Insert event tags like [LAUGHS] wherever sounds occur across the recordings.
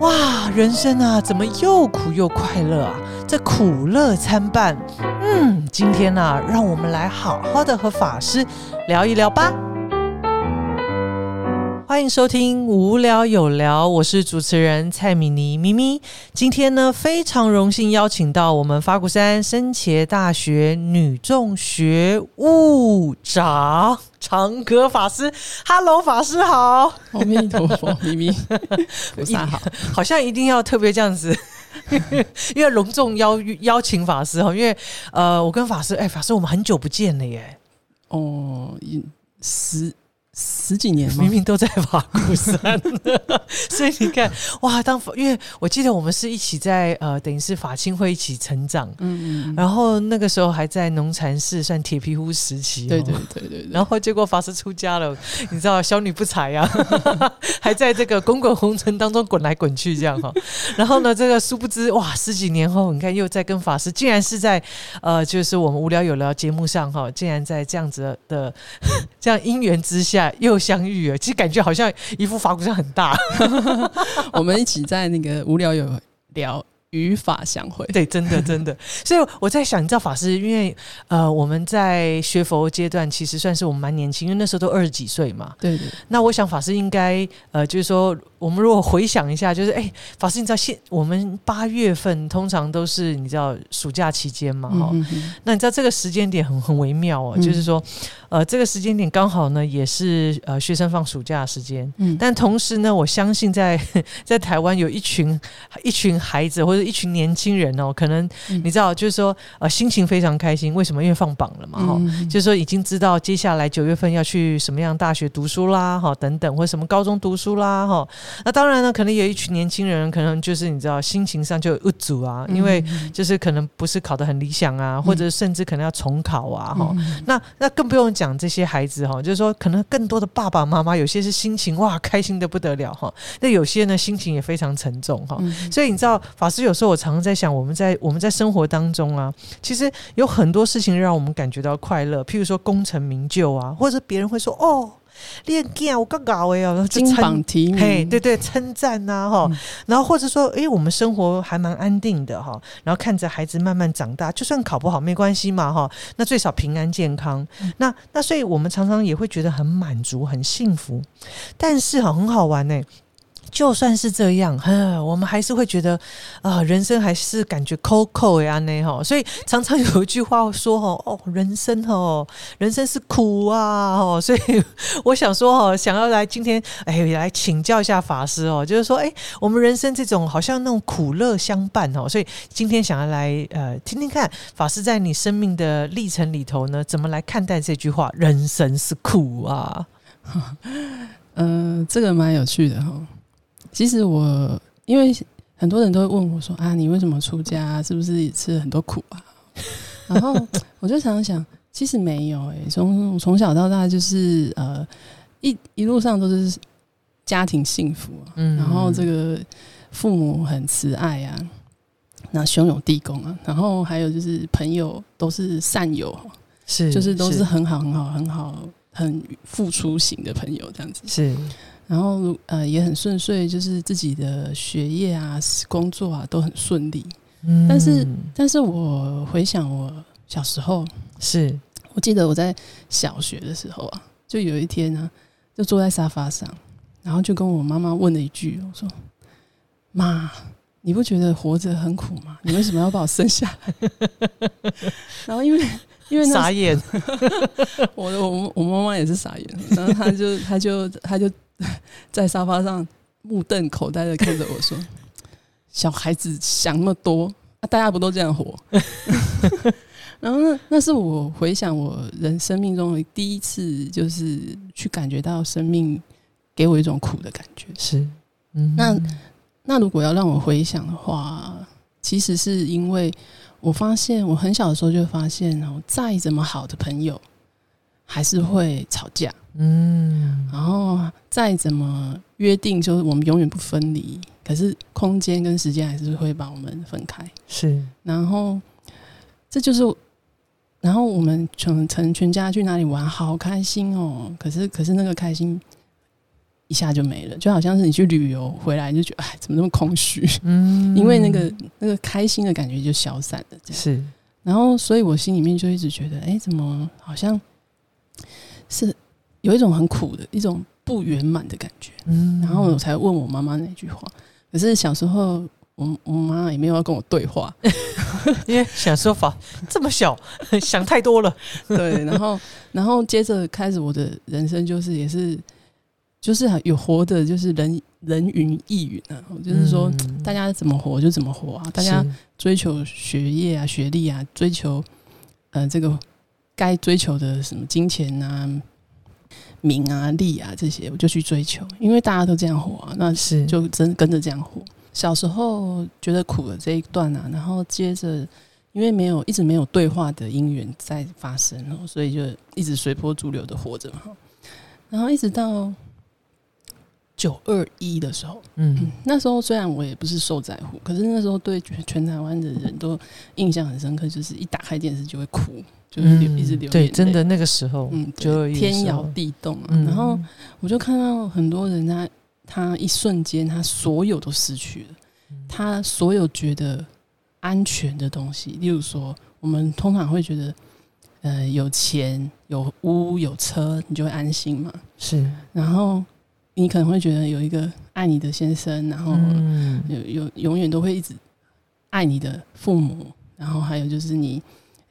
哇，人生啊，怎么又苦又快乐啊？这苦乐参半。嗯，今天呢，让我们来好好的和法师聊一聊吧。欢迎收听《无聊有聊》，我是主持人蔡米妮咪咪。今天呢，非常荣幸邀请到我们法鼓山深茄大学女众学务长长歌法师。Hello，法师好，阿弥陀佛，咪咪 [LAUGHS] 菩萨好，好像一定要特别这样子。[LAUGHS] 因为隆重邀邀请法师哈，因为呃，我跟法师，哎，法师，我们很久不见了耶。哦，十。十几年明明都在法鼓山，[LAUGHS] 所以你看哇，当因为我记得我们是一起在呃，等于是法青会一起成长，嗯嗯，然后那个时候还在农禅寺算铁皮屋时期，对对对对，然后结果法师出家了，你知道小女不才呀，[LAUGHS] 还在这个滚滚红尘当中滚来滚去这样哈，然后呢，这个殊不知哇，十几年后你看又在跟法师，竟然是在呃，就是我们无聊有聊节目上哈，竟然在这样子的 [LAUGHS] 这样因缘之下。又相遇了，其实感觉好像一副法鼓山很大，[LAUGHS] [LAUGHS] 我们一起在那个无聊有聊。语法相会，对，真的真的，所以我在想，你知道法师，因为呃，我们在学佛阶段，其实算是我们蛮年轻，因为那时候都二十几岁嘛。对对。那我想法师应该呃，就是说，我们如果回想一下，就是哎，法师，你知道现我们八月份通常都是你知道暑假期间嘛，哈。那你知道这个时间点很很微妙哦，就是说，呃，这个时间点刚好呢，也是呃学生放暑假的时间。嗯。但同时呢，我相信在 [LAUGHS] 在台湾有一群一群孩子或者一群年轻人哦，可能你知道，就是说，呃，心情非常开心。为什么？因为放榜了嘛，哈，就是说已经知道接下来九月份要去什么样大学读书啦，哈，等等，或者什么高中读书啦，哈。那当然呢，可能有一群年轻人，可能就是你知道，心情上就有阻啊，因为就是可能不是考得很理想啊，或者甚至可能要重考啊，哈。那那更不用讲这些孩子哈，就是说，可能更多的爸爸妈妈有些是心情哇开心的不得了哈，那有些呢心情也非常沉重哈。所以你知道，法师有。时候我常常在想，我们在我们在生活当中啊，其实有很多事情让我们感觉到快乐。譬如说功成名就啊，或者别人会说：“哦，练剑我刚搞哎哦，金榜题名。”嘿，对对，称赞呐哈。然后或者说，哎，我们生活还蛮安定的哈。然后看着孩子慢慢长大，就算考不好没关系嘛哈。那最少平安健康。那那所以我们常常也会觉得很满足、很幸福。但是哈，很好玩呢。就算是这样，哈，我们还是会觉得啊，人生还是感觉抠抠呀那哈，所以常常有一句话说，[LAUGHS] 哦，人生哦，人生是苦啊，哦，所以我想说哦，想要来今天哎来请教一下法师哦，就是说哎，我们人生这种好像那种苦乐相伴哦，所以今天想要来呃听听看法师在你生命的历程里头呢，怎么来看待这句话，人生是苦啊，嗯，[LAUGHS] 这个蛮有趣的哈。其实我，因为很多人都会问我说：“啊，你为什么出家？是不是吃了很多苦啊？” [LAUGHS] 然后我就常想，其实没有诶，从从小到大就是呃一一路上都是家庭幸福，嗯，然后这个父母很慈爱啊，那兄友弟恭啊，然后还有就是朋友都是善友，是就是都是很好很好很好很付出型的朋友这样子是。然后呃也很顺遂，就是自己的学业啊、工作啊都很顺利。嗯，但是但是我回想我小时候，是我记得我在小学的时候啊，就有一天呢，就坐在沙发上，然后就跟我妈妈问了一句，我说：“妈，你不觉得活着很苦吗？你为什么要把我生下来？” [LAUGHS] 然后因为因为傻眼，[LAUGHS] 我我我妈妈也是傻眼，然后她就她就她就。[LAUGHS] 在沙发上目瞪口呆的看着我说：“小孩子想那么多啊，大家不都这样活？” [LAUGHS] 然后那那是我回想我人生命中的第一次，就是去感觉到生命给我一种苦的感觉。是，嗯，那那如果要让我回想的话，其实是因为我发现我很小的时候就发现哦，再怎么好的朋友，还是会吵架。嗯，然后再怎么约定，就是我们永远不分离。可是空间跟时间还是会把我们分开。是，然后这就是，然后我们全成全家去哪里玩，好开心哦。可是，可是那个开心一下就没了，就好像是你去旅游回来就觉得哎，怎么那么空虚？嗯，因为那个那个开心的感觉就消散了，是。然后，所以我心里面就一直觉得，哎，怎么好像是有一种很苦的一种不圆满的感觉？嗯，然后我才问我妈妈那句话。可是小时候，我我妈也没有要跟我对话，[LAUGHS] 因为想说法这么小，想太多了。[LAUGHS] 对，然后，然后接着开始我的人生，就是也是。就是有活的，就是人人云亦云啊，就是说大家怎么活就怎么活啊，大家追求学业啊、学历啊，追求呃这个该追求的什么金钱啊、名啊、利啊这些，我就去追求，因为大家都这样活啊，那是就真跟着这样活。小时候觉得苦的这一段啊，然后接着因为没有一直没有对话的因缘在发生哦，所以就一直随波逐流的活着嘛，然后一直到。九二一的时候，嗯，那时候虽然我也不是受在乎，可是那时候对全台湾的人都印象很深刻，就是一打开电视就会哭，就是一直流对，真的那个时候，嗯，就天摇地动啊。然后我就看到很多人，他他一瞬间，他所有都失去了，他所有觉得安全的东西，例如说，我们通常会觉得，呃，有钱、有屋、有车，你就会安心嘛，是，然后。你可能会觉得有一个爱你的先生，然后有有永远都会一直爱你的父母，然后还有就是你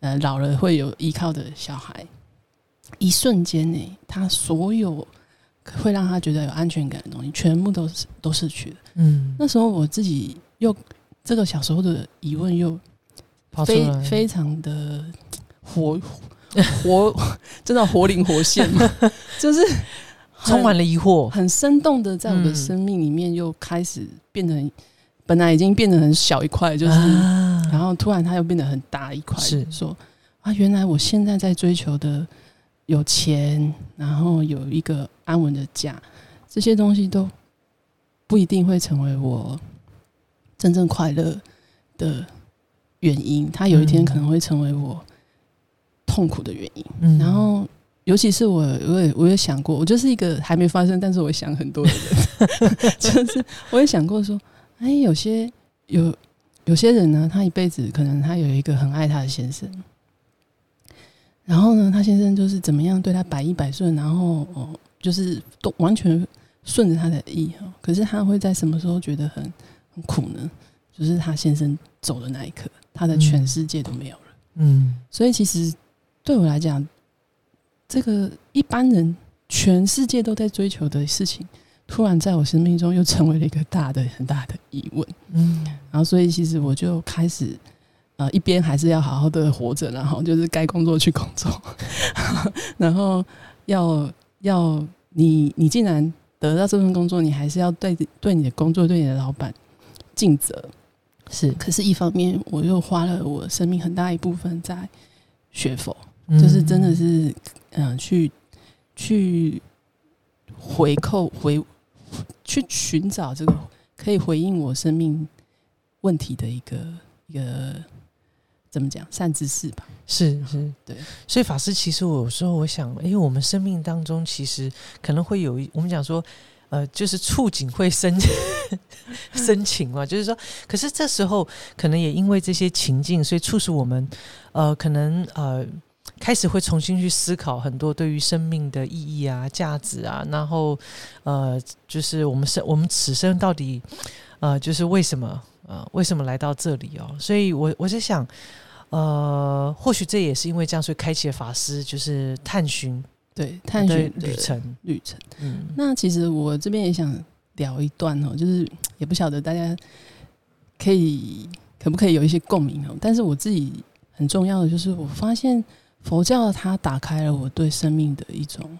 呃老了会有依靠的小孩。一瞬间呢，他所有会让他觉得有安全感的东西，全部都是都失去了。嗯，那时候我自己又这个小时候的疑问又非非常的活活，[LAUGHS] 真的活灵活现嘛，就是。充满了疑惑，很生动的，在我的生命里面又开始变得，本来已经变得很小一块，就是，然后突然它又变得很大一块，是。说啊，原来我现在在追求的有钱，然后有一个安稳的家，这些东西都不一定会成为我真正快乐的原因，它有一天可能会成为我痛苦的原因，然后。尤其是我，我也我也想过，我就是一个还没发生，但是我想很多的人，[LAUGHS] 就是我也想过说，哎，有些有有些人呢，他一辈子可能他有一个很爱他的先生，然后呢，他先生就是怎么样对他百依百顺，然后哦，就是都完全顺着他的意哈，可是他会在什么时候觉得很很苦呢？就是他先生走的那一刻，他的全世界都没有了。嗯，所以其实对我来讲。这个一般人全世界都在追求的事情，突然在我生命中又成为了一个大的、很大的疑问。嗯，然后所以其实我就开始，呃，一边还是要好好的活着，然后就是该工作去工作，[LAUGHS] 然后要要你你既然得到这份工作，你还是要对对你的工作、对你的老板尽责。是，可是，一方面我又花了我生命很大一部分在学佛。就是真的是，嗯，去去回扣回去寻找这个可以回应我生命问题的一个一个怎么讲善知识吧？是是，对。所以法师，其实我有时候我想，因为我们生命当中其实可能会有一，我们讲说，呃，就是触景会生 [LAUGHS] 生情嘛，就是说，可是这时候可能也因为这些情境，所以促使我们，呃，可能呃。开始会重新去思考很多对于生命的意义啊、价值啊，然后呃，就是我们生我们此生到底呃，就是为什么呃，为什么来到这里哦？所以我我在想，呃，或许这也是因为这样，所以开启了法师就是探寻对探寻旅程旅程。嗯，那其实我这边也想聊一段哦，就是也不晓得大家可以可不可以有一些共鸣哦，但是我自己很重要的就是我发现。佛教它打开了我对生命的一种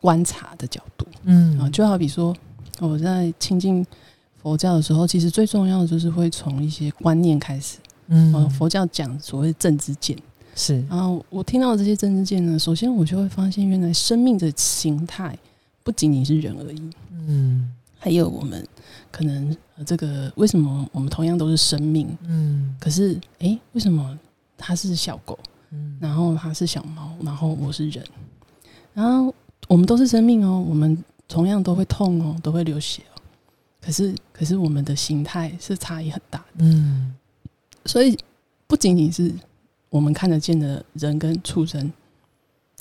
观察的角度，嗯。啊，就好比说我在亲近佛教的时候，其实最重要的就是会从一些观念开始，嗯，佛教讲所谓正知见。是，然后我听到这些正知见呢，首先我就会发现，原来生命的形态不仅仅是人而已，嗯，还有我们可能这个为什么我们同样都是生命，嗯，可是哎，为什么它是小狗？然后它是小猫，然后我是人，然后我们都是生命哦。我们同样都会痛哦，都会流血哦。可是，可是我们的形态是差异很大的。嗯，所以不仅仅是我们看得见的人跟畜生，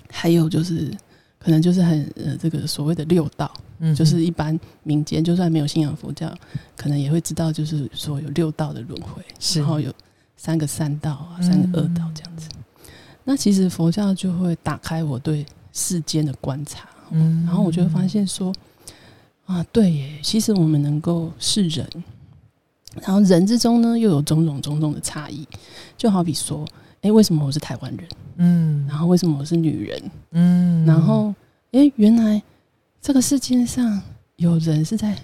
还有就是可能就是很呃这个所谓的六道，嗯，就是一般民间就算没有信仰佛教，可能也会知道，就是说有六道的轮回，然后有三个三道啊，三个二道这样子。那其实佛教就会打开我对世间的观察，嗯，然后我就会发现说。啊，对耶！其实我们能够是人，然后人之中呢又有种种种种的差异，就好比说，哎，为什么我是台湾人？嗯，然后为什么我是女人？嗯，然后，哎，原来这个世界上有人是在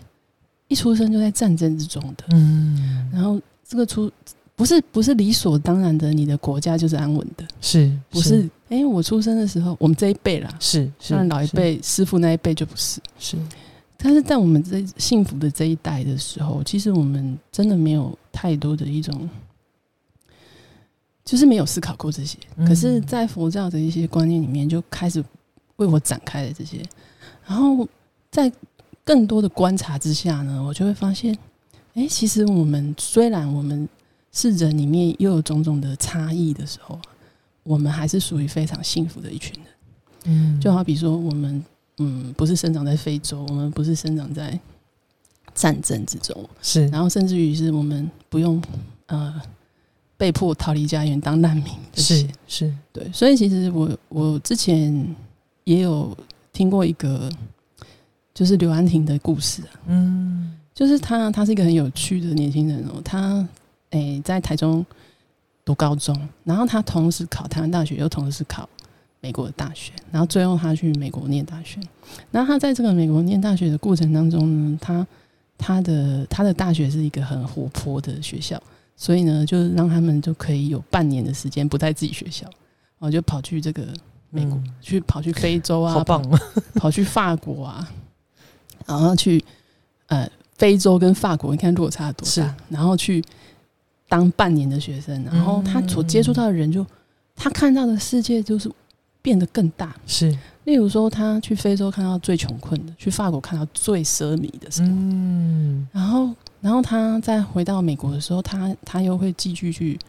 一出生就在战争之中的，嗯，然后这个出不是不是理所当然的，你的国家就是安稳的，是不是？哎，我出生的时候，我们这一辈啦，是，像老一辈师傅那一辈就不是，是。但是在我们这幸福的这一代的时候，其实我们真的没有太多的一种，就是没有思考过这些。可是，在佛教的一些观念里面，就开始为我展开了这些。然后，在更多的观察之下呢，我就会发现，哎，其实我们虽然我们是人里面又有种种的差异的时候，我们还是属于非常幸福的一群人。嗯，就好比说我们。嗯，不是生长在非洲，我们不是生长在战争之中，是，然后甚至于是我们不用呃被迫逃离家园当难民，是是，对，所以其实我我之前也有听过一个就是刘安婷的故事，嗯，就是他他是一个很有趣的年轻人哦，他诶在台中读高中，然后他同时考台湾大学，又同时考。美国的大学，然后最后他去美国念大学。那他在这个美国念大学的过程当中呢，他他的他的大学是一个很活泼的学校，所以呢，就是让他们就可以有半年的时间不在自己学校，然后就跑去这个美国，去跑去非洲啊，好棒，[LAUGHS] 跑去法国啊，然后去呃非洲跟法国，你看落差多大，然后去当半年的学生，然后他所接触到的人，就他看到的世界就是。变得更大。是，例如说，他去非洲看到最穷困的，去法国看到最奢靡的生活，嗯，然后，然后他再回到美国的时候，他他又会继续去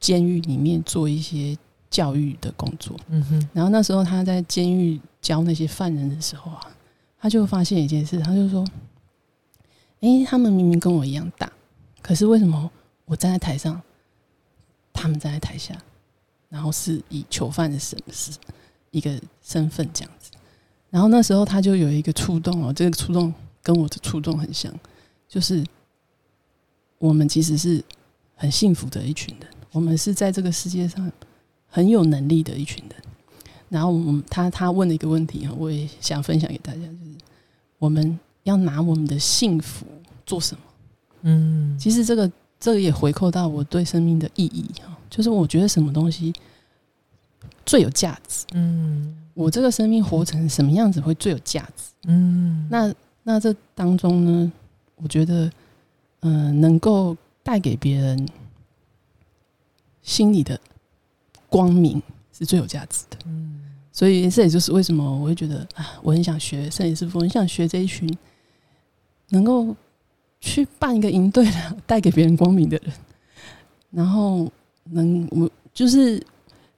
监狱里面做一些教育的工作，嗯哼，然后那时候他在监狱教那些犯人的时候啊，他就发现一件事，他就说，哎，他们明明跟我一样大，可是为什么我站在台上，他们站在台下？然后是以囚犯的身是一个身份这样子，然后那时候他就有一个触动哦，这个触动跟我的触动很像，就是我们其实是很幸福的一群人，我们是在这个世界上很有能力的一群人。然后我们他他问了一个问题啊，我也想分享给大家，就是我们要拿我们的幸福做什么？嗯，其实这个这个也回扣到我对生命的意义哈。就是我觉得什么东西最有价值？嗯，我这个生命活成什么样子会最有价值？嗯，那那这当中呢，我觉得，嗯，能够带给别人心里的光明是最有价值的。嗯，所以这也就是为什么我会觉得啊，我很想学摄影师傅，很想学这一群能够去办一个营队的，带给别人光明的人，然后。能我就是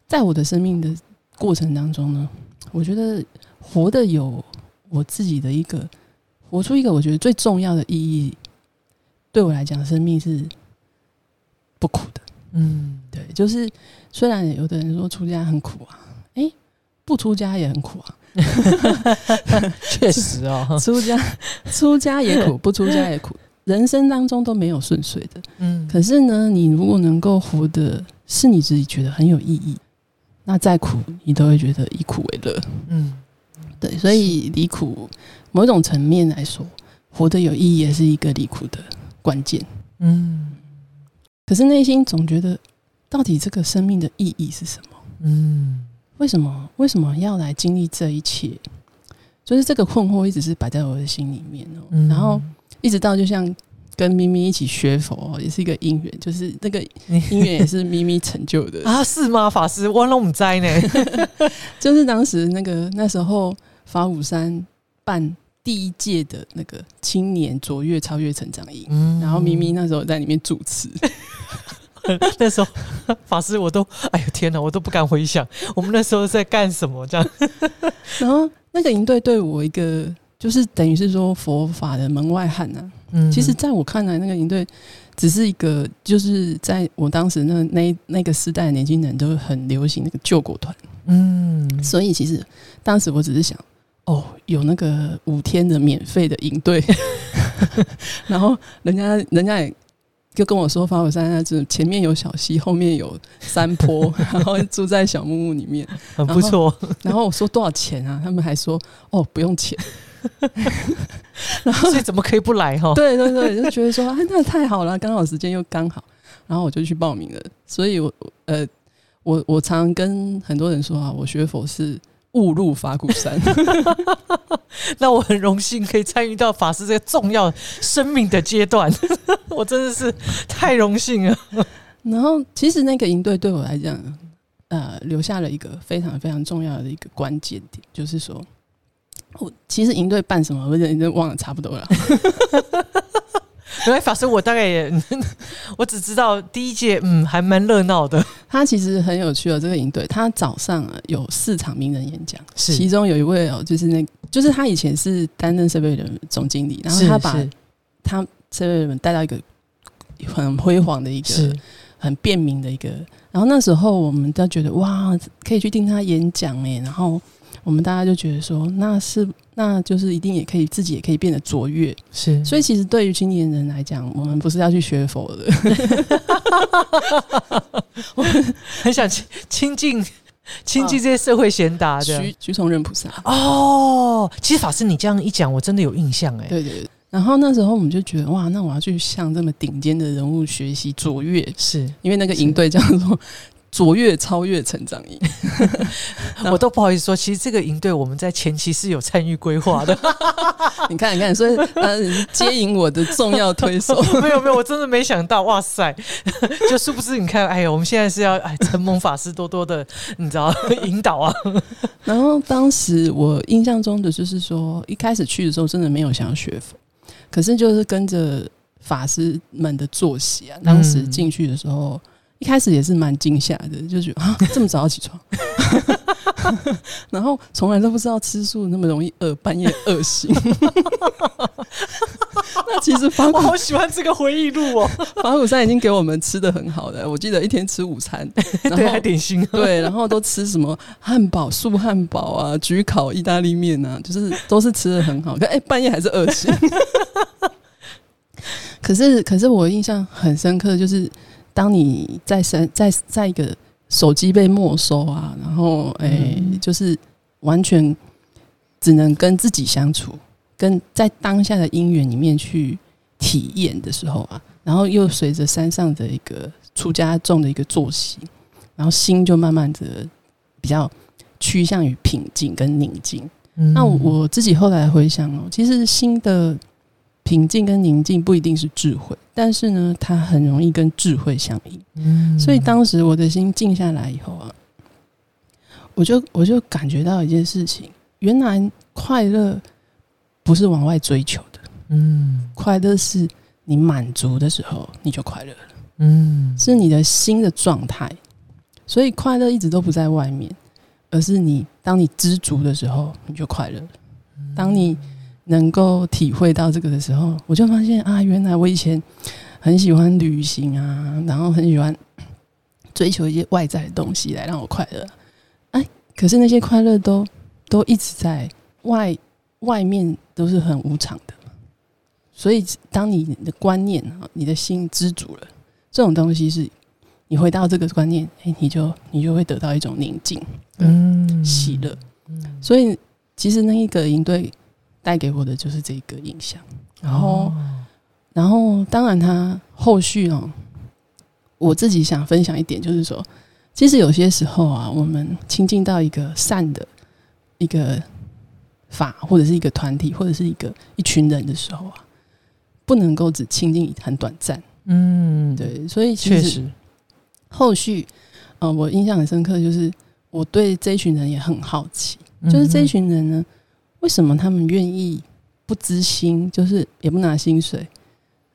在我的生命的过程当中呢，我觉得活的有我自己的一个活出一个我觉得最重要的意义，对我来讲，生命是不苦的。嗯，对，就是虽然有的人说出家很苦啊，哎，不出家也很苦啊，[LAUGHS] 确实哦，出家出家也苦，不出家也苦。人生当中都没有顺遂的，嗯，可是呢，你如果能够活的是你自己觉得很有意义，那再苦你都会觉得以苦为乐，嗯，对，所以离苦某种层面来说，活得有意义也是一个离苦的关键，嗯，可是内心总觉得，到底这个生命的意义是什么？嗯，为什么？为什么要来经历这一切？就是这个困惑一直是摆在我的心里面哦，然后。一直到就像跟咪咪一起学佛，也是一个因缘，就是那个因缘也是咪咪成就的 [LAUGHS] 啊？是吗？法师，我那么在呢，[LAUGHS] 就是当时那个那时候法鼓山办第一届的那个青年卓越超越成长营，嗯然后咪咪那时候在里面主持，[LAUGHS] 那时候法师我都哎呦天哪，我都不敢回想我们那时候在干什么这样。然后那个营队对我一个就是等于是说佛法的门外汉啊。嗯其实，在我看来，那个营队只是一个，就是在我当时那那那个时代的年轻人都很流行那个救国团，嗯所以其实当时我只是想，哦，有那个五天的免费的营队，[LAUGHS] 然后人家人家也。就跟我说，法鼓山那就是前面有小溪，后面有山坡，[LAUGHS] 然后住在小木屋里面。很不错。然后我说多少钱啊？他们还说哦不用钱。[LAUGHS] 所以怎么可以不来哈？对对对，就觉得说啊，那太好了，刚好时间又刚好，然后我就去报名了。所以我呃，我我常跟很多人说啊，我学佛是误入法鼓山。[LAUGHS] 那我很荣幸可以参与到法师这个重要生命的阶段，[LAUGHS] 我真的是太荣幸了。然后其实那个营队对我来讲，呃，留下了一个非常非常重要的一个关键点，就是说。我其实营队办什么，我已经忘了差不多了。因为法师，我大概也，[LAUGHS] 我只知道第一届，嗯，还蛮热闹的。他其实很有趣哦，这个营队，他早上啊有四场名人演讲，是其中有一位哦，就是那，就是他以前是担任设备人总经理，然后他把他设备人带到一个很辉煌的一个很便民的一个，然后那时候我们都觉得哇，可以去听他演讲哎，然后我们大家就觉得说，那是那就是一定也可以自己也可以变得卓越，是，所以其实对于青年人来讲，我们不是要去学佛的，我 [LAUGHS] 很想亲亲近亲近这些社会贤达的。徐徐崇仁菩萨，哦，其实法师你这样一讲，我真的有印象哎。对对对。然后那时候我们就觉得哇，那我要去向这么顶尖的人物学习卓越，是。因为那个营队叫做卓越超越成长营。[LAUGHS] 我都不好意思说，其实这个营队我们在前期是有参与规划的。[LAUGHS] 你看，你看，所以呃，接引我的重要推手。[LAUGHS] 没有没有，我真的没想到，哇塞！就是不是你看，哎呀，我们现在是要哎，承蒙法师多多的，你知道引导啊。然后当时我印象中的就是说，一开始去的时候真的没有想要学佛，可是就是跟着法师们的作息啊。当时进去的时候，一开始也是蛮惊吓的，就觉得啊，这么早要起床，[LAUGHS] 然后从来都不知道吃素那么容易饿，半夜饿醒。[LAUGHS] 那其实法我鼓好喜欢这个回忆录哦，[LAUGHS] 法鼓山已经给我们吃的很好的，我记得一天吃午餐，然对，后还点心。对，然后都吃什么汉堡、素汉堡啊、焗烤意大利面啊，就是都是吃的很好。可哎、半夜还是饿醒。可是，可是我印象很深刻，就是当你在山在在一个手机被没收啊，然后哎、嗯就是完全只能跟自己相处，跟在当下的因缘里面去体验的时候啊，然后又随着山上的一个出家众的一个作息，然后心就慢慢的比较趋向于平静跟宁静。嗯那我我自己后来回想哦，其实心的平静跟宁静不一定是智慧，但是呢，它很容易跟智慧相应。嗯所以当时我的心静下来以后啊，我就我就感觉到一件事情，原来快乐不是往外追求的，嗯快乐是你满足的时候你就快乐了，嗯是你的心的状态。所以快乐一直都不在外面，而是你当你知足的时候你就快乐了。当你能够体会到这个的时候，我就发现啊，原来我以前很喜欢旅行啊，然后很喜欢追求一些外在的东西来让我快乐。哎，可是那些快乐都都一直在外外面都是很无常的。所以，当你的观念啊，你的心知足了，这种东西是你回到这个观念，哎，你就你就会得到一种宁静、嗯喜乐。所以，其实那一个营队带给我的就是这个印象。然后，哦然后当然，他后续哦，我自己想分享一点，就是说，其实有些时候啊，我们亲近到一个善的一个法，或者是一个团体，或者是一个一群人的时候啊，不能够只亲近很短暂。嗯，对，所以确实，后续，呃，我印象很深刻，就是我对这一群人也很好奇，就是这群人呢，为什么他们愿意不知心，就是也不拿薪水，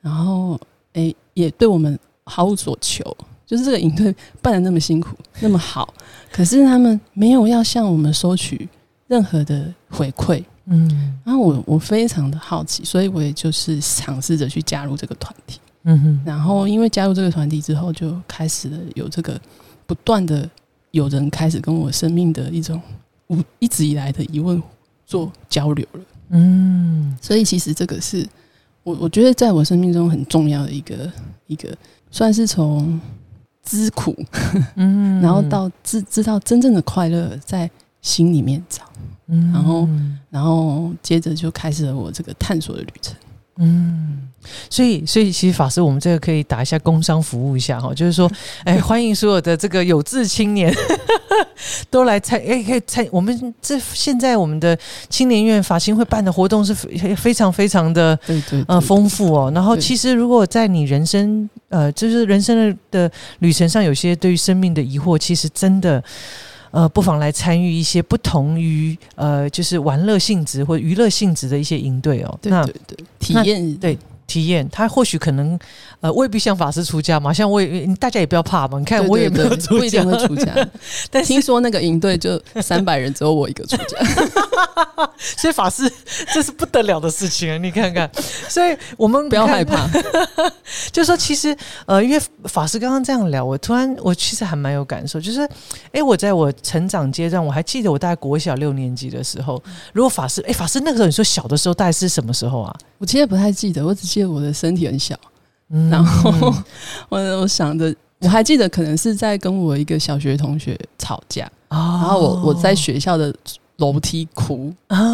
然后诶也对我们毫无所求，就是这个营队办的那么辛苦 [LAUGHS] 那么好，可是他们没有要向我们收取任何的回馈，嗯，然后我我非常的好奇，所以我也就是尝试着去加入这个团体，嗯哼，然后因为加入这个团体之后，就开始了有这个不断的有人开始跟我生命的一种无一直以来的疑问做交流了。嗯，所以其实这个是我我觉得在我生命中很重要的一个一个，算是从知苦，嗯，然后到知知道真正的快乐在心里面找，嗯，然后然后接着就开始了我这个探索的旅程。嗯，所以，所以其实法师，我们这个可以打一下工商服务一下哈，就是说，[LAUGHS] 哎，欢迎所有的这个有志青年都来参，哎，可以参。我们这现在我们的青年院法新会办的活动是非非常非常的对对呃丰富哦。然后，其实如果在你人生呃，就是人生的的旅程上，有些对于生命的疑惑，其实真的。呃，不妨来参与一些不同于呃，就是玩乐性质或娱乐性质的一些营队哦。对对对，体验对。体验，他或许可能，呃，未必像法师出家嘛。像我也，大家也不要怕嘛。你看，我也没有出家，会出家。[LAUGHS] 但听说那个营队就 [LAUGHS] 三百人，只有我一个出家。[LAUGHS] 所以法师，这是不得了的事情啊！你看看，所以我们不要害怕。就说其实，呃，因为法师刚刚这样聊，我突然我其实还蛮有感受。就是，哎，我在我成长阶段，我还记得我大概国小六年级的时候，如果法师，哎，法师那个时候你说小的时候大概是什么时候啊？我其实不太记得，我只记得我的身体很小，[LAUGHS] 然后我我想着，我还记得可能是在跟我一个小学同学吵架，然后我我在学校的楼梯哭，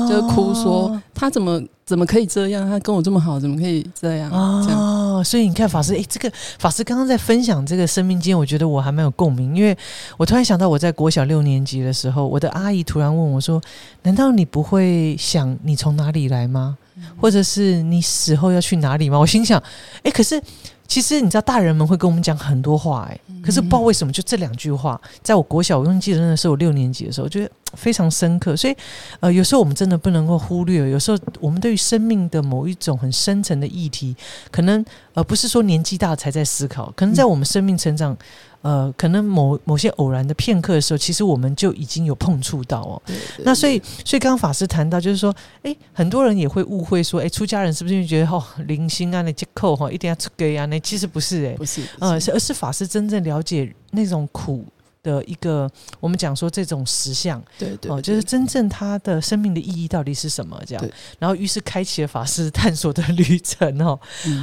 就哭说他怎么怎么可以这样，他跟我这么好，怎么可以这样？哦，所以你看法师，哎，这个法师刚刚在分享这个生命经验，我觉得我还蛮有共鸣，因为我突然想到我在国小六年级的时候，我的阿姨突然问我说：“难道你不会想你从哪里来吗？”或者是你死后要去哪里吗？我心想，哎，可是其实你知道，大人们会跟我们讲很多话，哎，可是不知道为什么，就这两句话，在我国小，我记得那时候我六年级的时候，我觉得非常深刻。所以，呃，有时候我们真的不能够忽略，有时候我们对于生命的某一种很深层的议题，可能呃不是说年纪大才在思考，可能在我们生命成长。呃，可能某某些偶然的片刻的时候，其实我们就已经有碰触到哦。那所以，所以刚刚法师谈到，就是说，哎，很多人也会误会说，哎，出家人是不是觉得哦，零星啊，那接扣哈，一定要出给啊？那其实不是，哎，不是，呃，是而是法师真正了解那种苦的一个，我们讲说这种实相，对对，哦，就是真正他的生命的意义到底是什么？这样，然后于是开启了法师探索的旅程哦。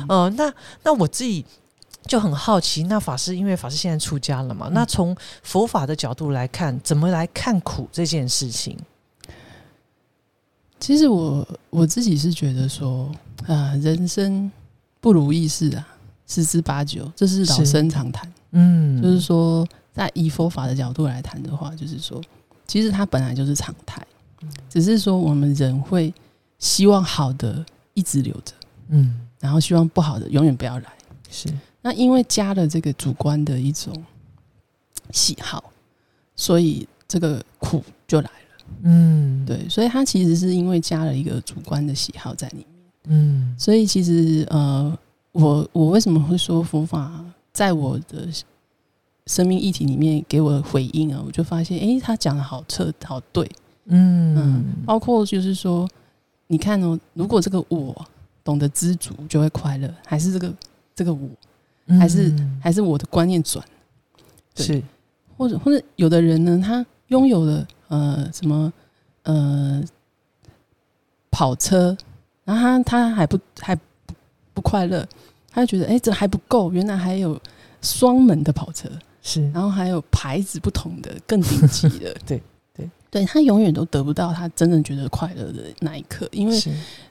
呃，那那我自己。就很好奇，那法师因为法师现在出家了嘛？那从佛法的角度来看，怎么来看苦这件事情？其实我我自己是觉得说，啊，人生不如意事啊，十之八九，这是老生常谈。嗯，就是说，在以佛法的角度来谈的话，就是说，其实它本来就是常态，只是说我们人会希望好的一直留着，嗯，然后希望不好的永远不要来，是。那因为加了这个主观的一种喜好，所以这个苦就来了。嗯，对，所以他其实是因为加了一个主观的喜好在里面。嗯，所以其实呃，我我为什么会说佛法在我的生命议题里面给我回应啊？我就发现，哎，他讲的好彻好对。嗯嗯，包括就是说，你看哦，如果这个我懂得知足，就会快乐，还是这个这个我？还是还是我的观念转，是，或者或者有的人呢，他拥有了呃什么呃跑车，然后他他还不还不不快乐，他就觉得哎这还不够，原来还有双门的跑车，是，然后还有牌子不同的更顶级的，[LAUGHS] 对对。对，他永远都得不到他真正觉得快乐的那一刻，因为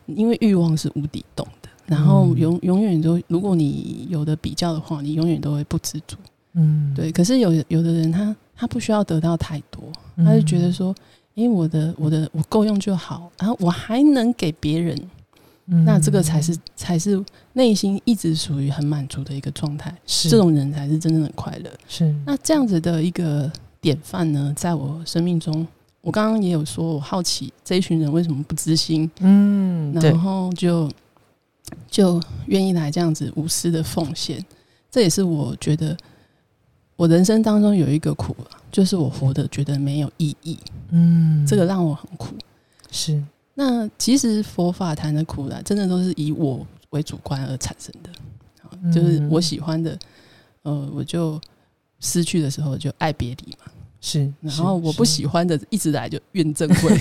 因为欲望是无底洞。然后永永远都，如果你有的比较的话，你永远都会不知足。嗯，对。可是有有的人，他他不需要得到太多，他就觉得说，因为我的我的我够用就好，然后我还能给别人，那这个才是才是内心一直属于很满足的一个状态。是这种人才是真正的快乐。是那这样子的一个典范呢，在我生命中我刚刚也有说，我好奇这一群人为什么不知心，嗯，然，后就就愿意来这样子无私的奉献。这也是我觉得我人生当中有一个苦啊，就是我活得觉得没有意义，嗯，这个让我很苦。是那其实佛法谈的苦啦，真的都是以我为主观而产生的，啊就是我喜欢的，呃，我就失去的时候就爱别离嘛。是，然后我不喜欢的，一直来就怨憎会。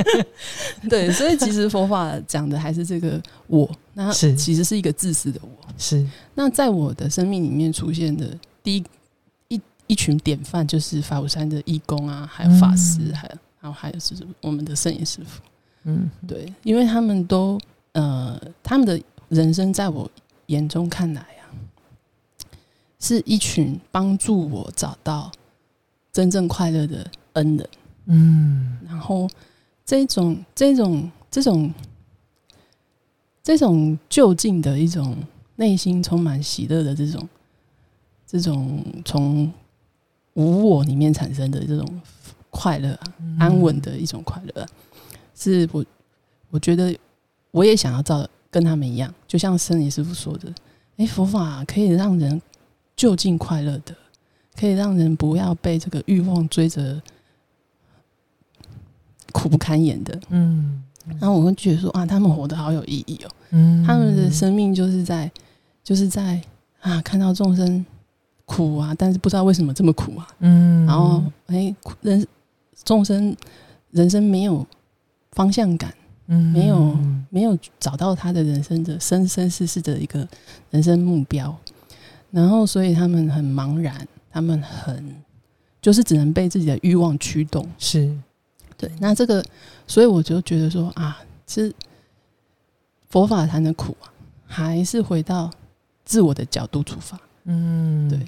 [LAUGHS] 对，所以其实佛法讲的还是这个我，那是其实是一个自私的我。是那在我的生命里面出现的第一一一群典范，就是法鼓山的义工啊，还有法师，嗯还有然后还有是我们的圣严师傅。嗯对，因为他们都呃，他们的人生在我眼中看来啊，是一群帮助我找到真正快乐的恩人。嗯然后这种这种这种这种就近的一种内心充满喜乐的这种这种从无我里面产生的这种快乐啊、安稳的一种快乐啊、是我我觉得我也想要照跟他们一样，就像森林师傅说的，诶，佛法可以让人就近快乐的，可以让人不要被这个欲望追着苦不堪言的。嗯。然后我会觉得说啊，他们活得好有意义哦，嗯。他们的生命就是在就是在啊，看到众生苦啊，但是不知道为什么这么苦啊，嗯，然后哎，苦人众生人生没有方向感，嗯。没有没有找到他的人生的生生世世的一个人生目标，然后所以他们很茫然，他们很就是只能被自己的欲望驱动。是对，那这个，所以我就觉得说啊，其实佛法谈的苦啊，还是回到自我的角度出发。嗯对，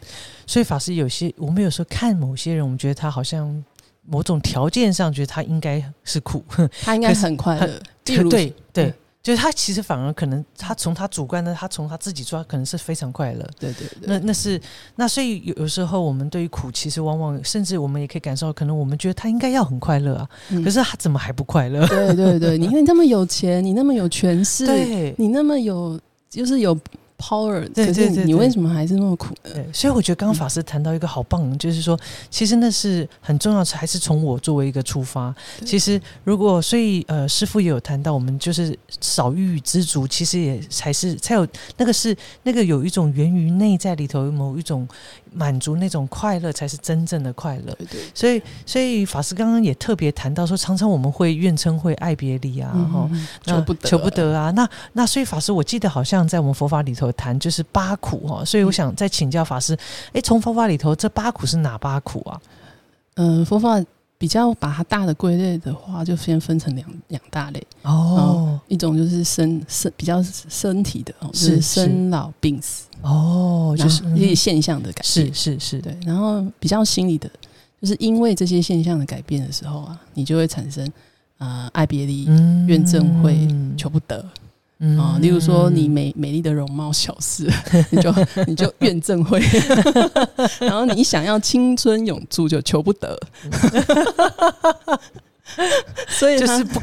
所以法师有些我们有时候看某些人，我们觉得他好像某种条件上觉得他应该是苦，他应该很快乐，对对嗯，就是他其实反而可能他从他主观的，他从他自己抓，可能是非常快乐。对对那对，那是那，所以有有时候我们对于苦，其实往往甚至我们也可以感受到，可能我们觉得他应该要很快乐啊，嗯可是他怎么还不快乐？对对对，你看你那么有钱，你那么有权势，[LAUGHS] 对你那么有就是有 power，对对对对你为什么还是那么苦呢？对，所以我觉得刚刚法师谈到一个好棒，就是说，其实那是很重要，还是从我作为一个出发。其实如果，所以呃，师傅也有谈到，我们就是少欲知足，其实也才是才有那个是那个有一种源于内在里头某一种满足那种快乐，才是真正的快乐。对对，所以，所以法师刚刚也特别谈到说，常常我们会怨称会爱别离啊，哈、求不得，求不，得啊！那那所以法师，我记得好像在我们佛法里头谈就是八苦哈，所以我想再请教法师，诶，从佛法里头这八苦是哪八苦啊？嗯，佛法比较把它大的归类的话，就先分成两两大类。哦。一种就是身身比较身体的是是生老病死，哦，就是一些现象的改是变，是是是，对。然后比较心理的，就是因为这些现象的改变的时候啊，你就会产生呃爱别离、嗯。怨憎会、求不得嗯啊。例如说，你美美丽的容貌小事，[LAUGHS] 你就你就怨憎会，[LAUGHS] 然后你想要青春永驻，就求不得。[LAUGHS] 所以就是不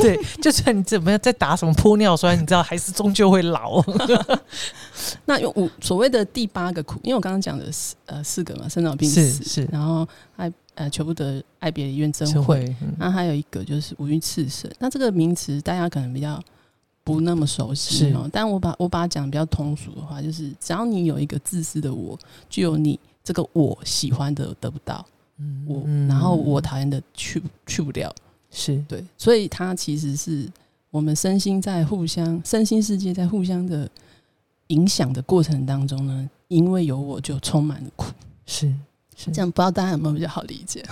对，就算你怎么样再打什么玻尿酸，你知道还是终究会老。那有五所谓的第八个苦，因为我刚刚讲的四呃四个嘛，生老病死，是是然后爱呃求不得、爱别离、怨憎就会，会嗯那还有一个就是五欲炽盛。那这个名词大家可能比较不那么熟悉是。哦，但我把我把它讲比较通俗的话，就是只要你有一个自私的我，就有你这个我喜欢的得不到，嗯我、嗯。然后我讨厌的去去不了，是。对，所以它其实是我们身心在互相身心世界在互相的影响的过程当中呢，因为有我就充满了苦。是是这样不知道大家有没有比较好理解？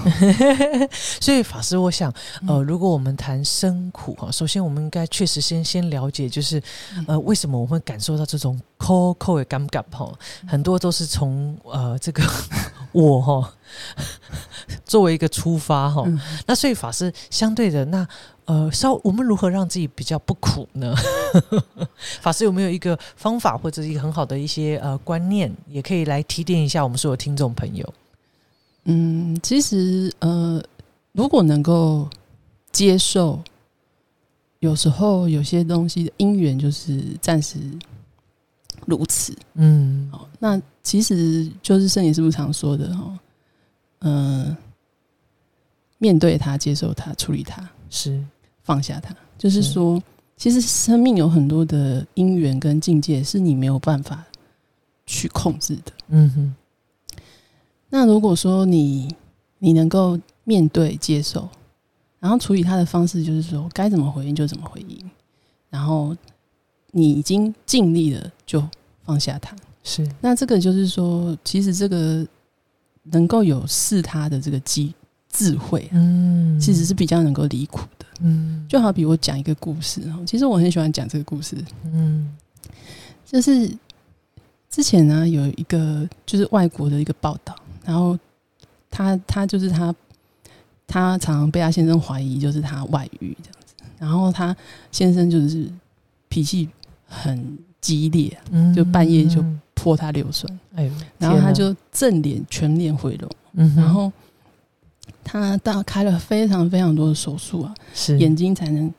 [LAUGHS] 所以法师，我想，呃，嗯如果我们谈生苦哈，首先我们应该确实先先了解，就是嗯呃，为什么我们会感受到这种抠抠的感感哈，很多都是从呃这个 [LAUGHS] 我哈作为一个出发哈。嗯那所以法师相对的，那呃，稍我们如何让自己比较不苦呢？[LAUGHS] 法师有没有一个方法或者一个很好的一些呃观念，也可以来提点一下我们所有听众朋友？嗯，其实呃，如果能够接受，有时候有些东西的因缘就是暂时如此。嗯，哦，那其实就是圣严师傅常说的哦，嗯、面对它，接受它，处理它，是，放下它，就是是。说，其实生命有很多的因缘跟境界是你没有办法去控制的。嗯哼，那如果说你你能够面对接受，然后处理他的方式就是说该怎么回应就怎么回应，然后你已经尽力了就放下他。是，那这个就是说，其实这个能够有视他的这个机智慧啊，嗯，其实是比较能够离苦的。嗯，就好比我讲一个故事哦，其实我很喜欢讲这个故事，嗯。就是之前呢有一个就是外国的一个报道，然后他他就是他他常常被他先生怀疑就是他外遇这样子，然后他先生就是脾气很激烈，嗯，就半夜就泼他硫酸，哎呦，然后他就正脸全脸毁容，嗯，然后他到开了非常非常多的手术啊，是。眼睛才能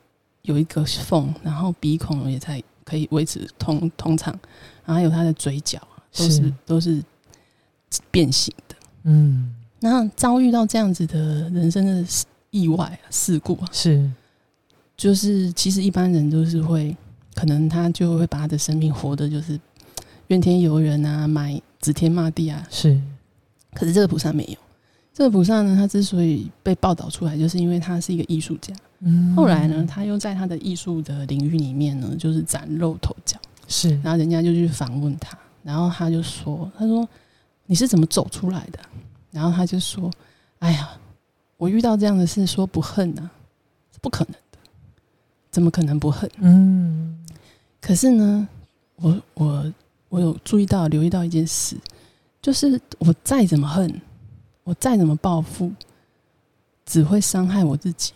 有一个缝，然后鼻孔也才可以维持通通畅，然后还有他的嘴角啊都是都是变形。的。嗯那遭遇到这样子的人生的意外啊、事故啊，是，就是其实一般人都是会，可能他就会把他的生命活的就是怨天尤人啊，埋指天骂地啊。是，可是这个菩萨没有，这个菩萨呢，他之所以被报道出来，就是因为他是一个艺术家。嗯后来呢，他又在他的艺术的领域里面呢，就是崭露头角。是，然后人家就去访问他，然后他就说：“他说你是怎么走出来的？”然后他就说：“哎呀，我遇到这样的事，说不恨啊，是不可能的，怎么可能不恨？嗯可是呢，我我我有注意到、留意到一件事，就是我再怎么恨，我再怎么报复，只会伤害我自己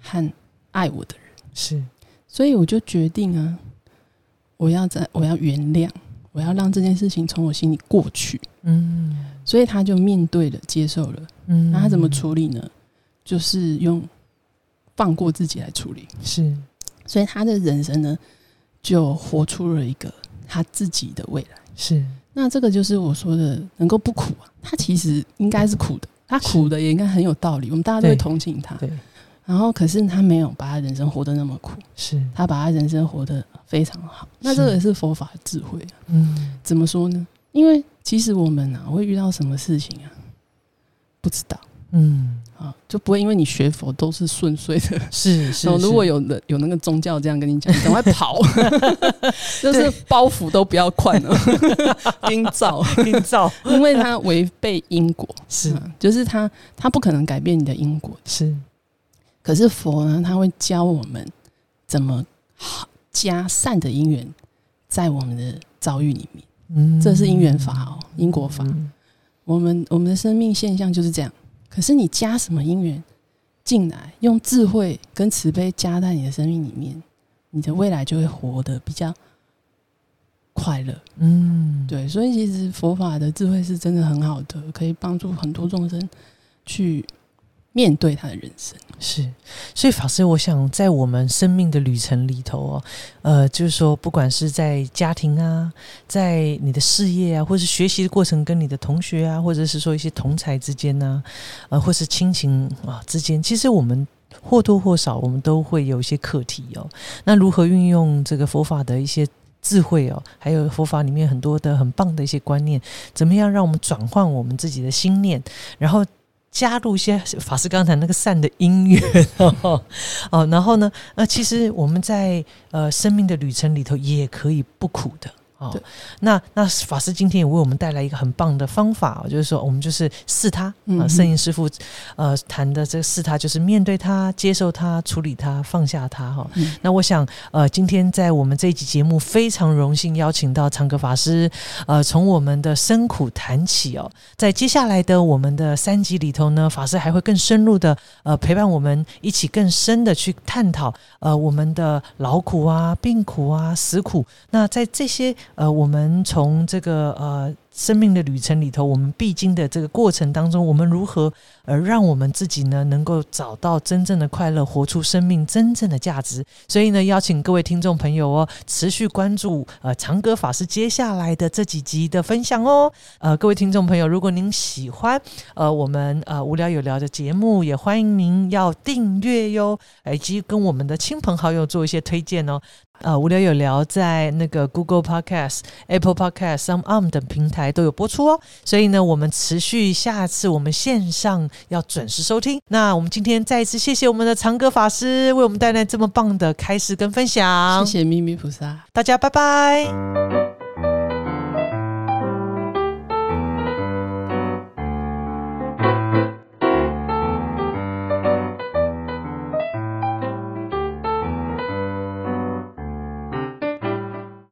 和爱我的人。是，所以我就决定啊，我要在我要原谅，我要让这件事情从我心里过去。嗯所以他就面对了，接受了。嗯，那他怎么处理呢？就是用放过自己来处理。是，所以他的人生呢，就活出了一个他自己的未来。是，那这个就是我说的，能够不苦啊。他其实应该是苦的，他苦的也应该很有道理，我们大家都会同情他。对，然后，可是他没有把他人生活得那么苦，是，他把他人生活得非常好。那这个也是佛法的智慧啊。嗯。怎么说呢？因为其实我们啊，会遇到什么事情啊，不知道。嗯，啊，就不会因为你学佛都是顺遂的。是是如果有的有那个宗教这样跟你讲，你 [LAUGHS] 赶快跑，[LAUGHS] 就是包袱都不要换了，[LAUGHS] 应照，营造。因为它违背因果，是。嗯就是他他不可能改变你的因果。是，可是佛呢，他会教我们怎么好加善的因缘在我们的遭遇里面。嗯这是因缘法哦，因果法。嗯我们我们的生命现象就是这样。可是你加什么因缘进来，用智慧跟慈悲加在你的生命里面，你的未来就会活得比较快乐。嗯，对，所以其实佛法的智慧是真的很好的，可以帮助很多众生去面对他的人生。是，所以法师，我想在我们生命的旅程里头哦，呃，就是说，不管是在家庭啊，在你的事业啊，或是学习的过程，跟你的同学啊，或者是说一些同才之间呢、呃，或是亲情啊之间，其实我们或多或少，我们都会有一些课题哦。那如何运用这个佛法的一些智慧哦，还有佛法里面很多的很棒的一些观念，怎么样让我们转换我们自己的心念，然后加入一些法师刚才那个善的因缘哦 [LAUGHS] 哦，然后呢，那，其实我们在呃生命的旅程里头也可以不苦的。哦。对，那那法师今天也为我们带来一个很棒的方法、哦，就是说我们就是试他啊，嗯圣严师傅呃谈的这个试他，就是面对他、接受他、处理他、放下他哈、嗯。那我想呃，今天在我们这一集节目非常荣幸邀请到长格法师，呃，从我们的生苦谈起哦，在接下来的我们的三集里头呢，法师还会更深入的呃陪伴我们一起更深的去探讨呃我们的劳苦啊、病苦啊、死苦。那在这些呃，我们从这个呃生命的旅程里头，我们必经的这个过程当中，我们如何而让我们自己呢，能够找到真正的快乐，活出生命真正的价值？所以呢，邀请各位听众朋友哦，持续关注呃长歌法师接下来的这几集的分享哦。呃，各位听众朋友，如果您喜欢呃我们呃无聊有聊的节目，也欢迎您要订阅哟，以及跟我们的亲朋好友做一些推荐哦。呃，无聊有聊在那个 Google Podcast、Apple Podcast、Some Arm 等平台都有播出哦。所以呢，我们持续下次我们线上要准时收听。那我们今天再一次谢谢我们的长歌法师为我们带来这么棒的开始跟分享。谢谢咪咪菩萨，大家拜拜。